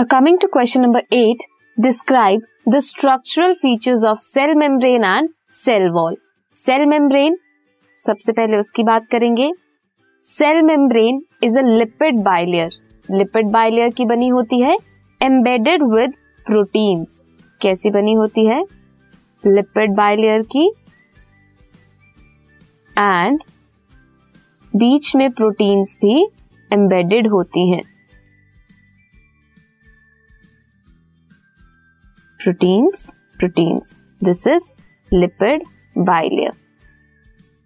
Now coming to question number 8, describe the structural features of cell membrane and cell wall. Cell membrane सबसे पहले उसकी बात करेंगे। Cell membrane is a lipid bilayer lipid bilayer की बनी होती है एम्बेडेड विद प्रोटीन्स कैसी बनी होती है? लिपिड बाइलेयर की एंड बीच में प्रोटीन्स भी एम्बेडेड होती हैं। Proteins proteins this is lipid bilayer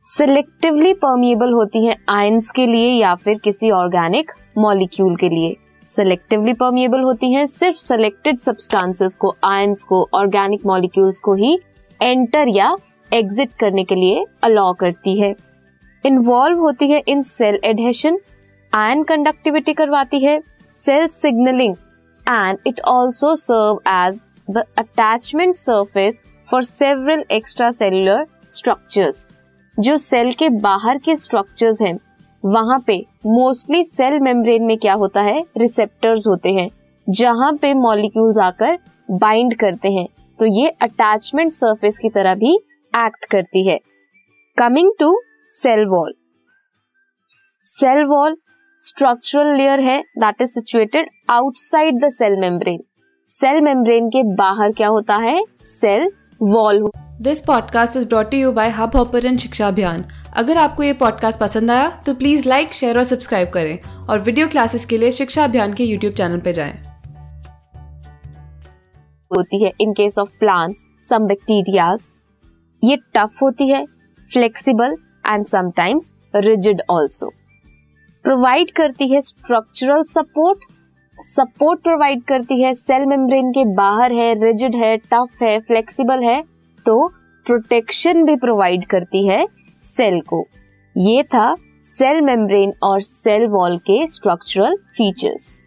selectively permeable होती हैं आयंस के लिए या फिर किसी ऑर्गेनिक मॉलिक्यूल के लिए. सिलेक्टिवली परमिएबल होती हैं सिर्फ़ सिलेक्टेड सब्सटेंसेस को आयंस को ऑर्गेनिक मॉलिक्यूल्स को ही एंटर या एग्जिट करने के लिए अलाउ करती है. इन्वॉल्व होती है in cell adhesion ion conductivity करवाती है. Cell signalling and it also serve as the attachment surface for several extracellular structures जो सेल के बाहर के स्ट्रक्चर्स हैं, वहाँ पे मोस्टली सेल मेम्ब्रेन में क्या होता है? रिसेप्टर्स होते हैं, जहाँ पे मॉलिक्यूल्स आकर बाइंड करते हैं। तो ये अटैचमेंट सरफेस की तरह भी एक्ट करती है। Coming to cell wall cell wall structural layer है that is situated outside the cell membrane cell membrane के बाहर क्या होता है? Cell wall this podcast is brought you by Hubhopper शिक्षा अभियान अगर आपको ये पॉडकास्ट पसंद आया तो प्लीज़ लाइक शेयर और सब्सक्राइब करें और वीडियो क्लासेस के लिए शिक्षा अभियान के यूट्यूब चैनल पर जाएँ। होती है in case of plants some bacterias ये टफ होती है flexible and sometimes rigid also provide करती है स्ट्रक्चरल सपोर्ट सपोर्ट प्रोवाइड करती है, सेल मेम्ब्रेन के बाहर है, रिजिड है, टफ है, फ्लेक्सिबल है तो प्रोटेक्शन भी प्रोवाइड करती है सेल को। ये था सेल मेम्ब्रेन और सेल वॉल के स्ट्रक्चरल फीचर्स।